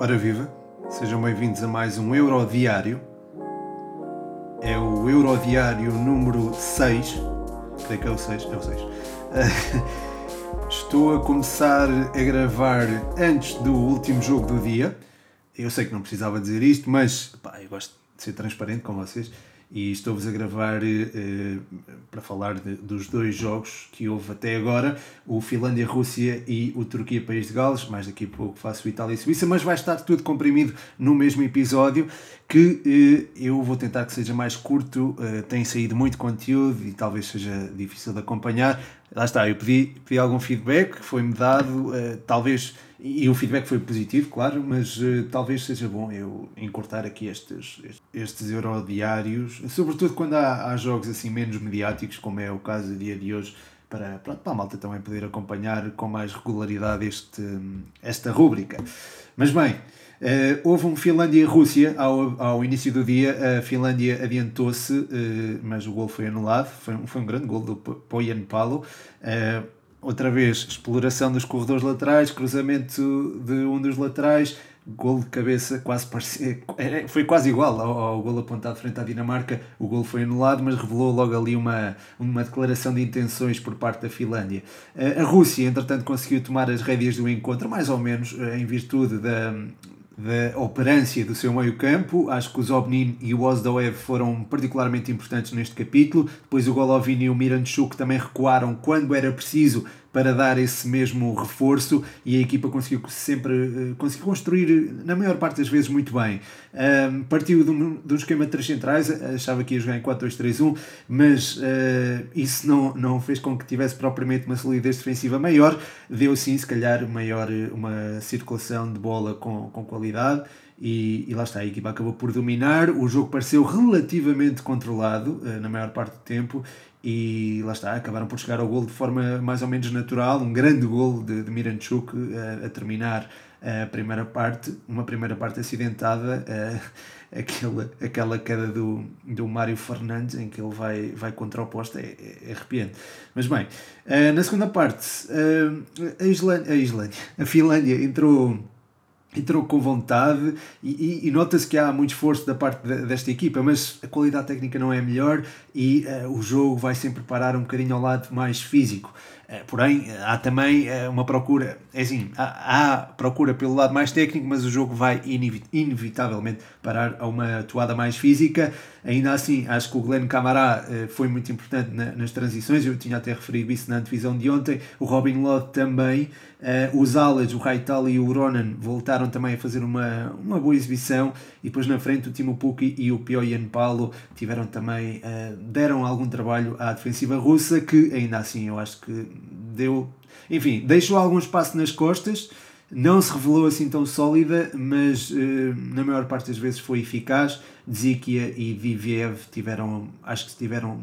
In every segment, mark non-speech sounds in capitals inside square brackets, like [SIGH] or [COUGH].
Ora viva, sejam bem-vindos a mais um Eurodiário. É o Eurodiário número 6. Creio que é o 6, é o 6. [LAUGHS] Estou a começar a gravar antes do último jogo do dia. Eu sei que não precisava dizer isto, mas pá, eu gosto de ser transparente com vocês e estou-vos a gravar eh, para falar de, dos dois jogos que houve até agora, o Finlândia-Rússia e o Turquia-País de Gales, mais daqui a pouco faço o Itália e Suíça, mas vai estar tudo comprimido no mesmo episódio, que eh, eu vou tentar que seja mais curto, eh, tem saído muito conteúdo e talvez seja difícil de acompanhar, lá está, eu pedi, pedi algum feedback, foi-me dado, talvez e o feedback foi positivo, claro, mas uh, talvez seja bom eu encurtar aqui estes, estes eurodiários, sobretudo quando há, há jogos assim menos mediáticos, como é o caso do dia de hoje, para, para, para a malta também poder acompanhar com mais regularidade este, esta rúbrica. Mas bem, uh, houve um Finlândia e Rússia ao, ao início do dia. A Finlândia adiantou-se, uh, mas o gol foi anulado. Foi, foi um grande gol do Poyan Palo. Uh, outra vez, exploração dos corredores laterais, cruzamento de um dos laterais, gol de cabeça, quase parecia, é, foi quase igual ao, ao gol apontado frente à Dinamarca. O gol foi anulado, mas revelou logo ali uma, uma declaração de intenções por parte da Finlândia. A Rússia, entretanto, conseguiu tomar as rédeas do encontro, mais ou menos em virtude da, da operância do seu meio-campo. Acho que o Zobnin e o Ozdoev foram particularmente importantes neste capítulo. Depois o Golovin e o Miranchuk também recuaram quando era preciso para dar esse mesmo reforço e a equipa conseguiu sempre eh, conseguiu construir, na maior parte das vezes, muito bem. Um, partiu de um, de um esquema de três centrais, achava que ia jogar em 4-2-3-1, mas uh, isso não, não fez com que tivesse propriamente uma solidez defensiva maior, deu sim, se calhar, maior, uma circulação de bola com, com qualidade. E, e, lá está, a equipa acabou por dominar. O jogo pareceu relativamente controlado na maior parte do tempo e lá está, acabaram por chegar ao gol de forma mais ou menos natural, um grande gol de, de Miranchuk a, a terminar a primeira parte, uma primeira parte acidentada, [LAUGHS] aquela, aquela queda do, do Mário Fernandes em que ele vai, vai contra o posto, é, é arrepiante. Mas bem, na segunda parte, a Islândia, a, Islândia, a Finlândia entrou entrou com vontade e, e, e nota-se que há muito esforço da parte de, desta equipa, mas a qualidade técnica não é melhor e uh, o jogo vai sempre parar um bocadinho ao lado mais físico. Uh, porém, há também uh, uma procura, é assim, há, há, procura pelo lado mais técnico, mas o jogo vai inevitavelmente parar a uma atuada mais física. Ainda assim, acho que o Glenn Camará foi muito importante na, nas transições, eu tinha até referido isso na divisão de ontem, o Robin Lod também. Uh, os alas, o Raital e o Ronan voltaram também a fazer uma, uma boa exibição e depois na frente o Timo Pukki e o Pioyan Paulo tiveram também, uh, deram algum trabalho à defensiva russa que ainda assim eu acho que deu, enfim, deixou algum espaço nas costas, não se revelou assim tão sólida, mas uh, na maior parte das vezes foi eficaz. Zikia e Viviev tiveram, acho que estiveram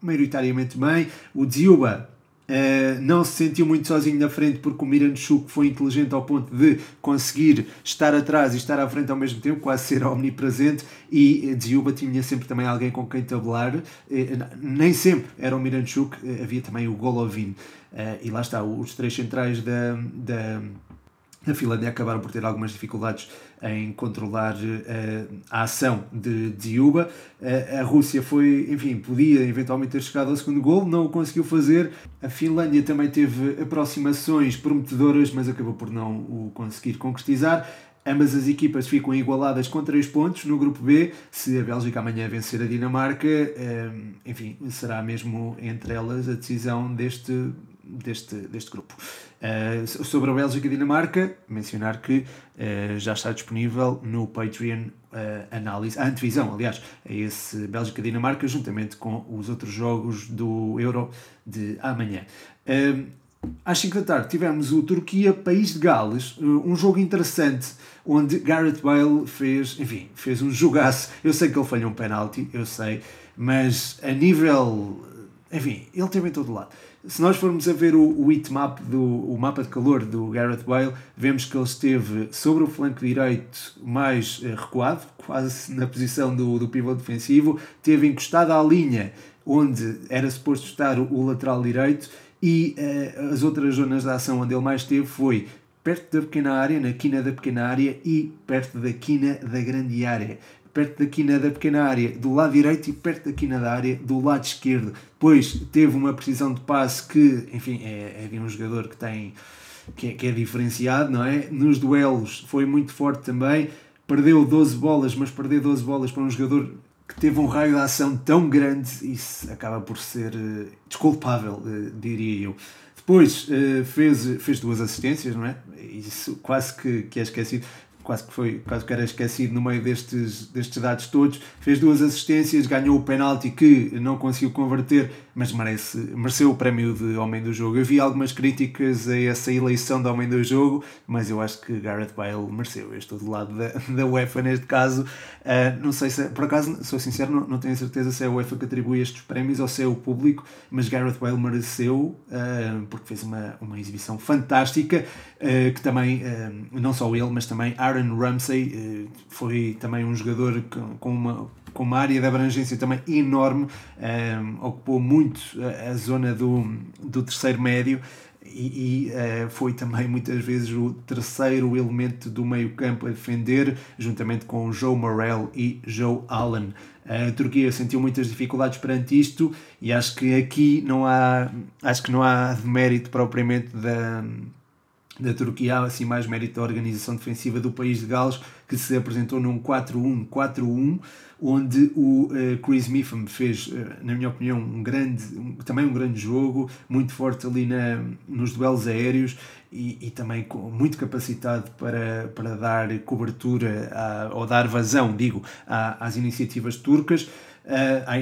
maioritariamente bem. O Dziuba Uh, não se sentiu muito sozinho na frente porque o Miranchuk foi inteligente ao ponto de conseguir estar atrás e estar à frente ao mesmo tempo, quase ser omnipresente. E Dziuba tinha sempre também alguém com quem tabular, uh, nem sempre era o Miranchuk, uh, havia também o Golovin. e lá está, os três centrais da, da a Finlândia acabaram por ter algumas dificuldades em controlar uh, a ação de Dziuba. Uh, a Rússia foi, enfim, podia eventualmente ter chegado ao segundo gol, não o conseguiu fazer. A Finlândia também teve aproximações prometedoras, mas acabou por não o conseguir concretizar. Ambas as equipas ficam igualadas com 3 pontos no grupo B. Se a Bélgica amanhã vencer a Dinamarca, eh, enfim, será mesmo entre elas a decisão deste deste, deste grupo. Uh, sobre a Bélgica e Dinamarca, mencionar que uh, já está disponível no Patreon uh, análise, a antevisão, aliás, a esse Bélgica-Dinamarca, juntamente com os outros jogos do Euro de amanhã. às 5 da tarde tivemos o Turquia-País de Gales, um jogo interessante onde Gareth Bale fez, enfim, fez um jogaço. Eu sei que ele falhou um penalti, eu sei, mas a nível, enfim, ele teve em todo lado. Se nós formos a ver o, o heatmap, do, o mapa de calor do Gareth Bale, vemos que ele esteve sobre o flanco direito mais eh, recuado, quase na posição do, do pivô defensivo, teve encostado à linha onde era suposto estar o, o lateral direito e uh, as outras zonas de ação onde ele mais esteve foi perto da pequena área, na quina da pequena área e perto da quina da grande área perto da quina da pequena área do lado direito e perto da quina da área do lado esquerdo. Depois teve uma precisão de passe que, enfim, é, é um jogador que tem que é, que é diferenciado, não é? Nos duelos foi muito forte também. Perdeu 12 bolas, mas perder 12 bolas para um jogador que teve um raio de ação tão grande, isso acaba por ser uh, desculpável, uh, diria eu. Depois uh, fez, fez duas assistências, não é? Isso quase que, que é esquecido quase que foi, quase que era esquecido no meio destes, destes dados todos, fez duas assistências, ganhou o penalti que não conseguiu converter, mas merece, mereceu o prémio de Homem do Jogo. Eu vi algumas críticas a essa eleição de Homem do Jogo, mas eu acho que Gareth Bale mereceu. Eu estou do lado da, [LAUGHS] da UEFA neste caso. Uh, não sei se, por acaso, sou sincero, não, não tenho certeza se é a UEFA que atribui estes prémios ou se é o público, mas Gareth Bale mereceu, uh, porque fez uma, uma exibição fantástica, uh, que também, não só ele, mas também Ramsey foi também um jogador com, uma com uma área de abrangência também enorme, um, ocupou muito a, a, zona do, do terceiro médio e, e uh, foi também muitas vezes o terceiro elemento do meio campo a defender, juntamente com Joe Morel e Joe Allen. A Turquia sentiu muitas dificuldades perante isto e acho que aqui não há, acho que não há mérito propriamente da, da Turquia, há assim mais mérito da organização defensiva do país de Gales, que se apresentou num 4-1-4-1, onde o uh, Chris Miffam fez, uh, na minha opinião, um grande, um, também um grande jogo, muito forte ali na, nos duelos aéreos e, e também com, muito capacitado para, para dar cobertura a, ou dar vazão, digo, a, às iniciativas turcas,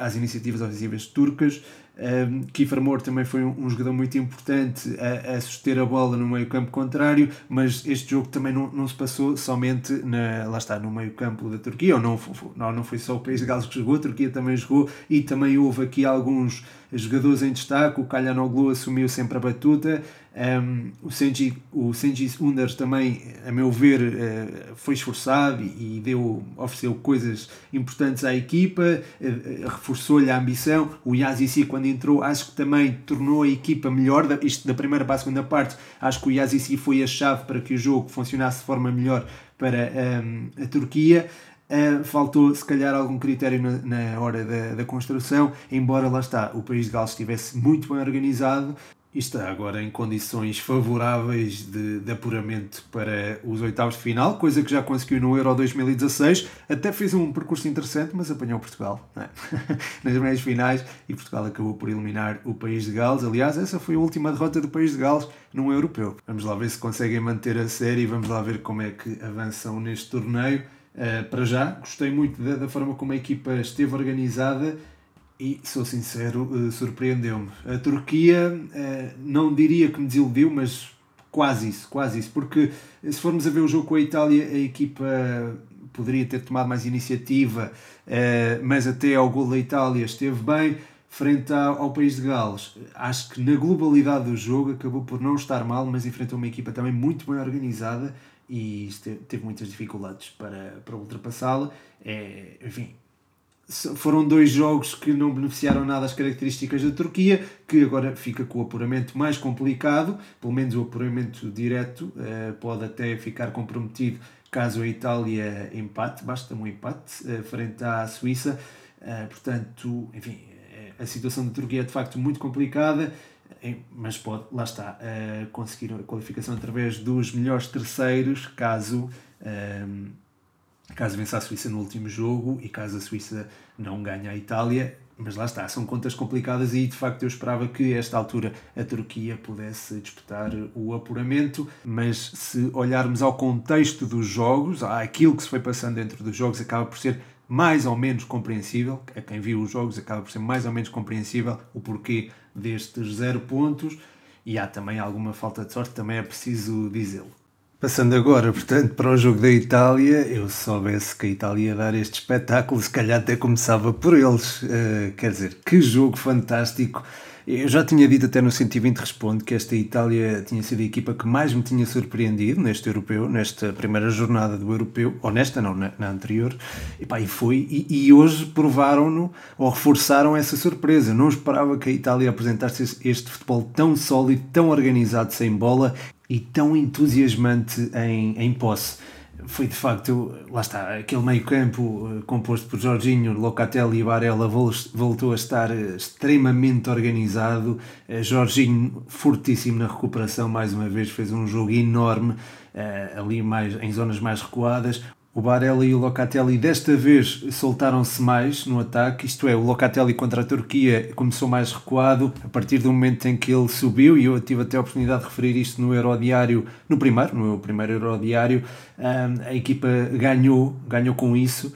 às iniciativas ofensivas turcas. Um, Kiefer Moore também foi um, um, jogador muito importante a, a suster a bola no meio campo contrário, mas este jogo também não, não se passou somente na, lá está, no meio campo da Turquia, ou não, não, não foi só o país de Gales que jogou, a Turquia também jogou e também houve aqui alguns jogadores em destaque, o Kalyanoglu assumiu sempre a batuta, um, o Senji, o Senji Unders também, a meu ver, uh, foi esforçado e, deu, ofereceu coisas importantes à equipa, uh, reforçou-lhe a ambição. O Yazisi, quando entrou, acho que também tornou a equipa melhor. Da, isto da primeira para a segunda parte, acho que o Yazisi foi a chave para que o jogo funcionasse de forma melhor para um, a Turquia. Uh, faltou se calhar algum critério na, na hora da, da, construção, embora lá está, o país de Gales estivesse muito bem organizado, e está agora em condições favoráveis de, de, apuramento para os oitavos de final, coisa que já conseguiu no Euro 2016. Até fez um percurso interessante, mas apanhou Portugal é? [LAUGHS] nas meias finais e Portugal acabou por eliminar o país de Gales. Aliás, essa foi a última derrota do país de Gales num europeu. Vamos lá ver se conseguem manter a série e vamos lá ver como é que avançam neste torneio. Uh, para já, gostei muito da, da forma como a equipa esteve organizada e, sou sincero, uh, surpreendeu-me. A Turquia uh, não diria que me desiludiu, mas quase isso, quase isso. Porque se formos a ver o jogo com a Itália, a equipa poderia ter tomado mais iniciativa, mas até ao gol da Itália esteve bem. Frente ao país de Gales, acho que na globalidade do jogo acabou por não estar mal, mas enfrentou uma equipa também muito bem organizada e teve muitas dificuldades para, para ultrapassá-la. É, enfim, foram dois jogos que não beneficiaram nada as características da Turquia, que agora fica com o apuramento mais complicado, pelo menos o apuramento direto uh, pode até ficar comprometido caso a Itália empate, basta um empate uh, frente à Suíça. Uh, portanto, enfim, a situação da Turquia é de facto muito complicada, mas pode, lá está, conseguir a qualificação através dos melhores terceiros, caso caso vença a Suíça no último jogo e caso a Suíça não ganhe a Itália. Mas lá está, são contas complicadas e de facto eu esperava que a esta altura a Turquia pudesse disputar o apuramento, mas se olharmos ao contexto dos jogos, aquilo que se foi passando dentro dos jogos acaba por ser mais ou menos compreensível, a quem viu os jogos acaba por ser mais ou menos compreensível o porquê destes zero pontos e há também alguma falta de sorte, também é preciso dizê-lo. Passando agora, portanto, para o jogo da Itália, eu soubesse que a Itália ia dar este espetáculo, se calhar até começava por eles. Uh, quer dizer, que jogo fantástico! Eu já tinha dito até no 120 Responde que esta Itália tinha sido a equipa que mais me tinha surpreendido neste europeu, nesta primeira jornada do europeu, ou nesta não, na, na anterior, e, pá, e foi, e, e hoje provaram-no ou reforçaram essa surpresa. Eu não esperava que a Itália apresentasse este futebol tão sólido, tão organizado sem bola e tão entusiasmante em, em posse foi de facto, lá está, aquele meio-campo eh, composto por Jorginho, Locatelli e Varela voltou a estar eh, extremamente organizado. Eh, Jorginho, fortíssimo na recuperação, mais uma vez, fez um jogo enorme ali mais, em zonas mais recuadas. O Barella e o Locatelli desta vez soltaram-se mais no ataque, isto é, o Locatelli contra a Turquia começou mais recuado a partir do momento em que ele subiu, e eu tive até a oportunidade de referir isto no Eurodiário, no primeiro, no meu primeiro Eurodiário, a equipa ganhou, ganhou com isso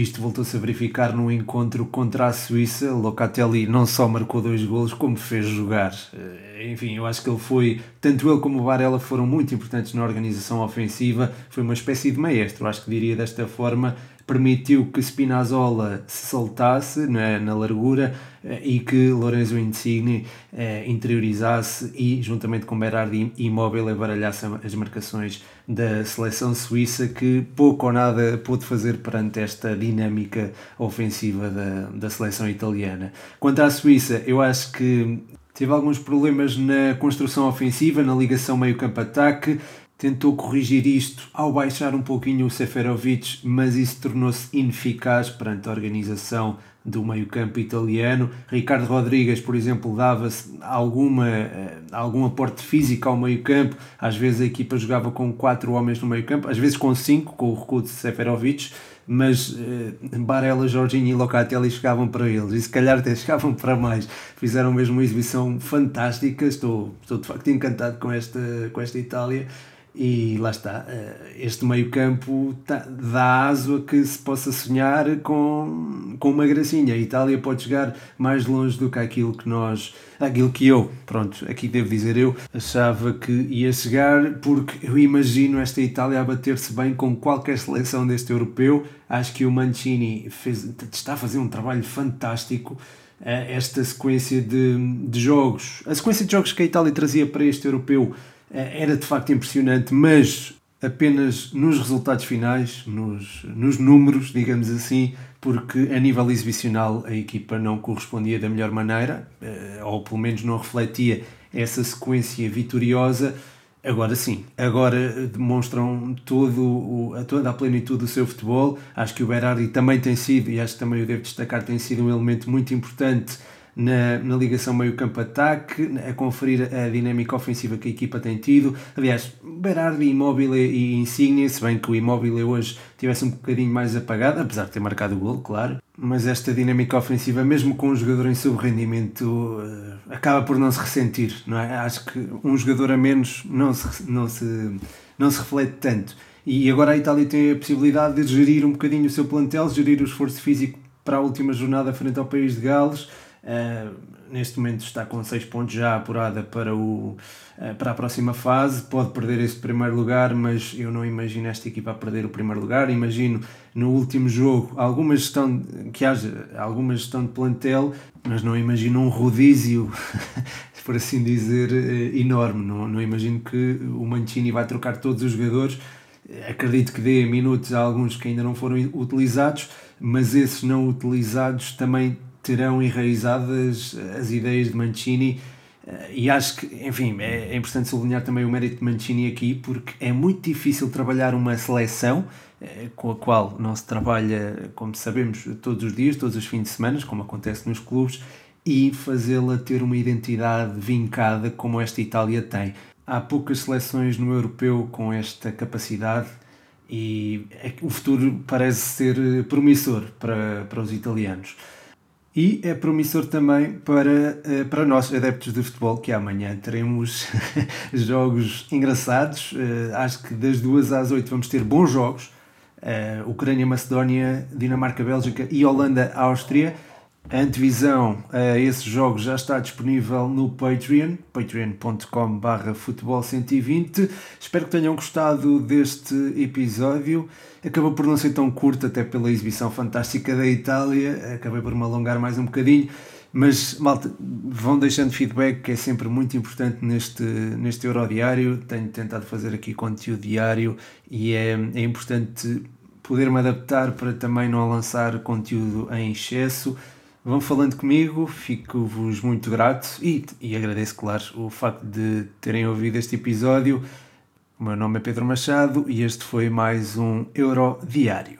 isto voltou-se a verificar no encontro contra a Suíça. Locatelli não só marcou dois golos, como fez jogar. Eh, enfim, eu acho que ele foi, tanto ele como o Varela foram muito importantes na organização ofensiva. Foi uma espécie de maestro, acho que diria desta forma permitiu que Spinazzola se soltasse na, na largura eh, e que Lorenzo Insigne eh, interiorizasse e, juntamente com Berardi e Immobile, baralhasse as marcações da seleção suíça que pouco ou nada pôde fazer perante esta dinâmica ofensiva da, da seleção italiana. Quanto à Suíça, eu acho que teve alguns problemas na construção ofensiva, na ligação meio-campo-ataque, tentou corrigir isto ao baixar um pouquinho o Seferovic, mas isso tornou-se ineficaz perante a organização do meio-campo italiano. Ricardo Rodrigues, por exemplo, dava-se alguma, eh, algum aporte físico ao meio-campo. Às vezes a equipa jogava com quatro homens no meio-campo, às vezes com cinco, com o recuo de Seferovic, mas uh, Barella, Jorginho e Locatelli chegavam para eles e se calhar até [LAUGHS] chegavam para mais. Fizeram mesmo uma exibição fantástica. Estou, estou de facto encantado com esta, com esta Itália. E lá está, eh, este meio-campo dá aso a que se possa sonhar com, com uma gracinha. A Itália pode chegar mais longe do que aquilo que nós, aquilo que eu, pronto, aqui devo dizer eu, achava que ia chegar, porque eu imagino esta Itália a bater-se bem com qualquer seleção deste europeu. Acho que o Mancini fez, está a fazer um trabalho fantástico eh, esta sequência de, de jogos, a sequência de jogos que a Itália trazia para este europeu era de facto impressionante, mas apenas nos resultados finais, nos, nos números, digamos assim, porque a nível exibicional a equipa não correspondia da melhor maneira, eh, ou pelo menos não refletia essa sequência vitoriosa. Agora sim, agora demonstram todo o, toda a plenitude do seu futebol. Acho que o Berardi também tem sido, e acho que também eu devo destacar, tem sido um elemento muito importante na, na ligação meio-campo-ataque, a conferir a dinâmica ofensiva que a equipa tem tido. Aliás, Berardi, Immobile e Insigne, se bem que o Immobile hoje tivesse um bocadinho mais apagado, apesar de ter marcado o gol, claro. Mas esta dinâmica ofensiva, mesmo com um jogador em sub-rendimento, eh, acaba por não se ressentir, não é? Acho que um jogador a menos não se, não se, não se reflete tanto. E agora a Itália tem a possibilidade de gerir um bocadinho o seu plantel, gerir o esforço físico para a última jornada frente ao país de Gales Uh, neste momento está com 6 pontos já apurada para, o, uh, para a próxima fase. Pode perder esse primeiro lugar, mas eu não imagino esta equipa a perder o primeiro lugar. Imagino no último jogo alguma gestão, que haja alguma gestão de plantel, mas não imagino um rodízio, [LAUGHS] por assim dizer, uh, enorme. Não, não imagino que o Mancini vai trocar todos os jogadores. Acredito que dê minutos a alguns que ainda não foram utilizados, mas esses não utilizados também terão enraizadas as ideias de Mancini eh, e acho que, enfim, é, é importante sublinhar também o mérito de Mancini aqui porque é muito difícil trabalhar uma seleção eh, com a qual não se trabalha, como sabemos, todos os dias, todos os fins de semana, como acontece nos clubes, e fazê-la ter uma identidade vincada como esta Itália tem. Há poucas seleções no europeu com esta capacidade e é o futuro parece ser promissor para, para os italianos. E é promissor também para, eh, para nós, adeptos de futebol, que amanhã teremos [LAUGHS] jogos engraçados. Eh, acho que das duas às oito vamos ter bons jogos. Eh, Ucrânia, Macedónia, Dinamarca, Bélgica e Holanda, Áustria. A antevisão a esses jogos já está disponível no Patreon, patreon.com.br futebol120. Espero que tenham gostado deste episódio. Acabou por não ser tão curto, até pela exibição fantástica da Itália. Acabei por me alongar mais um bocadinho. Mas, malta, vão deixando feedback, que é sempre muito importante neste, neste Eurodiário. Tenho tentado fazer aqui conteúdo diário e é, é importante poder-me adaptar para também não lançar conteúdo em excesso. Vão falando comigo, fico-vos muito grato e, e agradeço, claro, o facto de terem ouvido este episódio. O meu nome é Pedro Machado e este foi mais um Euro Diário.